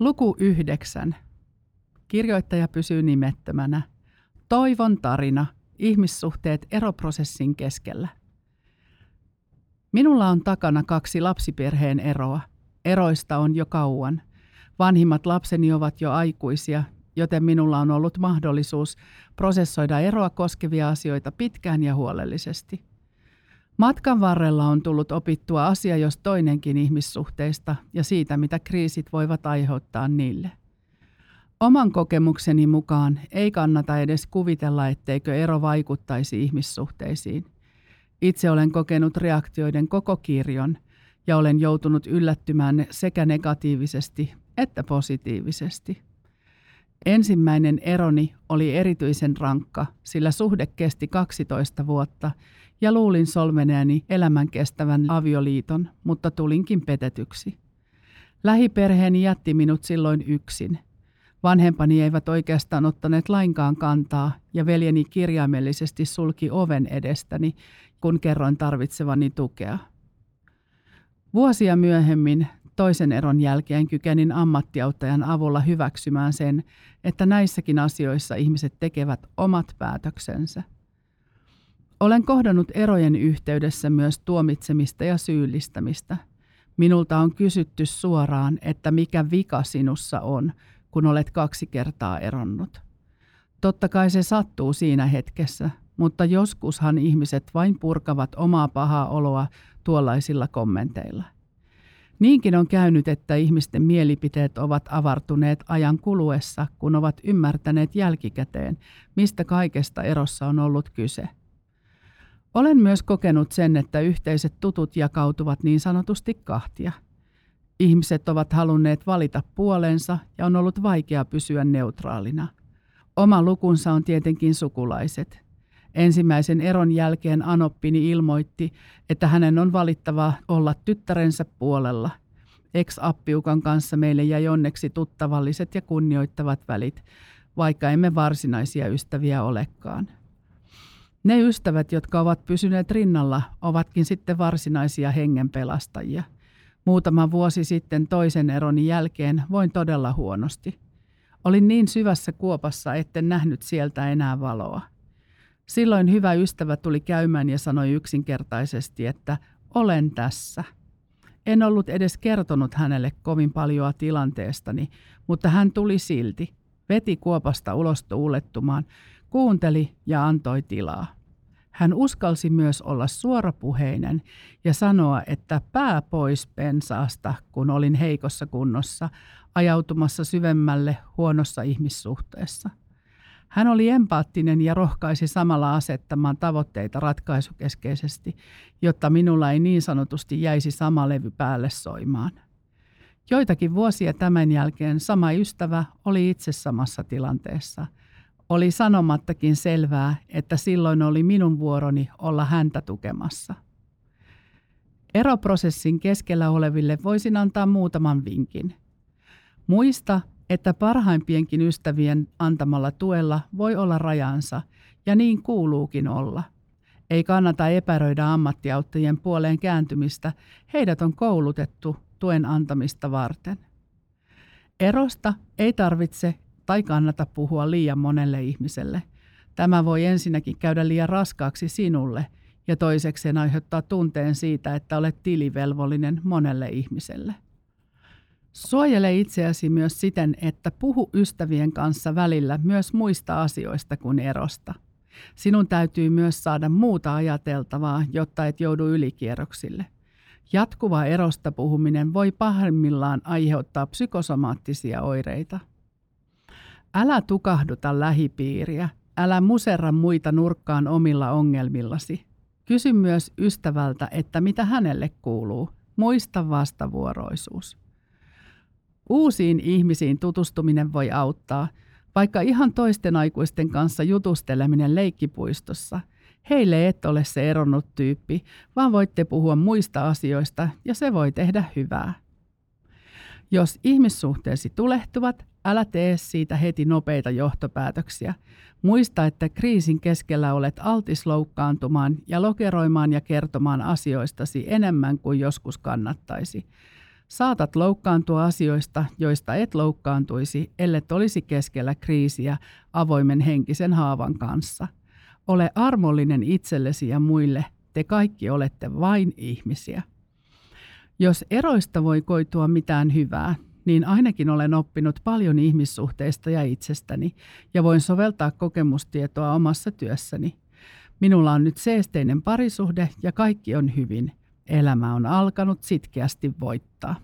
Luku yhdeksän. Kirjoittaja pysyy nimettömänä. Toivon tarina. Ihmissuhteet eroprosessin keskellä. Minulla on takana kaksi lapsiperheen eroa. Eroista on jo kauan. Vanhimmat lapseni ovat jo aikuisia, joten minulla on ollut mahdollisuus prosessoida eroa koskevia asioita pitkään ja huolellisesti. Matkan varrella on tullut opittua asia jos toinenkin ihmissuhteista ja siitä, mitä kriisit voivat aiheuttaa niille. Oman kokemukseni mukaan ei kannata edes kuvitella, etteikö ero vaikuttaisi ihmissuhteisiin. Itse olen kokenut reaktioiden koko kirjon ja olen joutunut yllättymään sekä negatiivisesti että positiivisesti. Ensimmäinen eroni oli erityisen rankka, sillä suhde kesti 12 vuotta ja luulin solmeneeni elämän kestävän avioliiton, mutta tulinkin petetyksi. Lähiperheeni jätti minut silloin yksin. Vanhempani eivät oikeastaan ottaneet lainkaan kantaa ja veljeni kirjaimellisesti sulki oven edestäni, kun kerroin tarvitsevani tukea. Vuosia myöhemmin toisen eron jälkeen kykenin ammattiauttajan avulla hyväksymään sen, että näissäkin asioissa ihmiset tekevät omat päätöksensä. Olen kohdannut erojen yhteydessä myös tuomitsemista ja syyllistämistä. Minulta on kysytty suoraan, että mikä vika sinussa on, kun olet kaksi kertaa eronnut. Totta kai se sattuu siinä hetkessä, mutta joskushan ihmiset vain purkavat omaa pahaa oloa tuollaisilla kommenteilla. Niinkin on käynyt, että ihmisten mielipiteet ovat avartuneet ajan kuluessa, kun ovat ymmärtäneet jälkikäteen, mistä kaikesta erossa on ollut kyse – olen myös kokenut sen, että yhteiset tutut jakautuvat niin sanotusti kahtia. Ihmiset ovat halunneet valita puolensa ja on ollut vaikea pysyä neutraalina. Oma lukunsa on tietenkin sukulaiset. Ensimmäisen eron jälkeen Anoppini ilmoitti, että hänen on valittava olla tyttärensä puolella. Ex-appiukan kanssa meille jäi onneksi tuttavalliset ja kunnioittavat välit, vaikka emme varsinaisia ystäviä olekaan. Ne ystävät, jotka ovat pysyneet rinnalla, ovatkin sitten varsinaisia hengenpelastajia. Muutama vuosi sitten toisen eroni jälkeen voin todella huonosti. Olin niin syvässä kuopassa, etten nähnyt sieltä enää valoa. Silloin hyvä ystävä tuli käymään ja sanoi yksinkertaisesti, että olen tässä. En ollut edes kertonut hänelle kovin paljoa tilanteestani, mutta hän tuli silti, veti kuopasta ulos tuulettumaan, kuunteli ja antoi tilaa. Hän uskalsi myös olla suorapuheinen ja sanoa, että pää pois pensaasta, kun olin heikossa kunnossa, ajautumassa syvemmälle huonossa ihmissuhteessa. Hän oli empaattinen ja rohkaisi samalla asettamaan tavoitteita ratkaisukeskeisesti, jotta minulla ei niin sanotusti jäisi sama levy päälle soimaan. Joitakin vuosia tämän jälkeen sama ystävä oli itse samassa tilanteessa – oli sanomattakin selvää, että silloin oli minun vuoroni olla häntä tukemassa. Eroprosessin keskellä oleville voisin antaa muutaman vinkin. Muista, että parhaimpienkin ystävien antamalla tuella voi olla rajansa, ja niin kuuluukin olla. Ei kannata epäröidä ammattiauttajien puoleen kääntymistä, heidät on koulutettu tuen antamista varten. Erosta ei tarvitse tai kannata puhua liian monelle ihmiselle. Tämä voi ensinnäkin käydä liian raskaaksi sinulle ja toisekseen aiheuttaa tunteen siitä, että olet tilivelvollinen monelle ihmiselle. Suojele itseäsi myös siten, että puhu ystävien kanssa välillä myös muista asioista kuin erosta. Sinun täytyy myös saada muuta ajateltavaa, jotta et joudu ylikierroksille. Jatkuva erosta puhuminen voi pahimmillaan aiheuttaa psykosomaattisia oireita. Älä tukahduta lähipiiriä, älä muserra muita nurkkaan omilla ongelmillasi. Kysy myös ystävältä, että mitä hänelle kuuluu. Muista vastavuoroisuus. Uusiin ihmisiin tutustuminen voi auttaa, vaikka ihan toisten aikuisten kanssa jutusteleminen leikkipuistossa. Heille et ole se eronnut tyyppi, vaan voitte puhua muista asioista ja se voi tehdä hyvää. Jos ihmissuhteesi tulehtuvat, älä tee siitä heti nopeita johtopäätöksiä. Muista, että kriisin keskellä olet altis loukkaantumaan ja lokeroimaan ja kertomaan asioistasi enemmän kuin joskus kannattaisi. Saatat loukkaantua asioista, joista et loukkaantuisi, ellet olisi keskellä kriisiä avoimen henkisen haavan kanssa. Ole armollinen itsellesi ja muille, te kaikki olette vain ihmisiä. Jos eroista voi koitua mitään hyvää, niin ainakin olen oppinut paljon ihmissuhteista ja itsestäni ja voin soveltaa kokemustietoa omassa työssäni. Minulla on nyt seesteinen parisuhde ja kaikki on hyvin. Elämä on alkanut sitkeästi voittaa.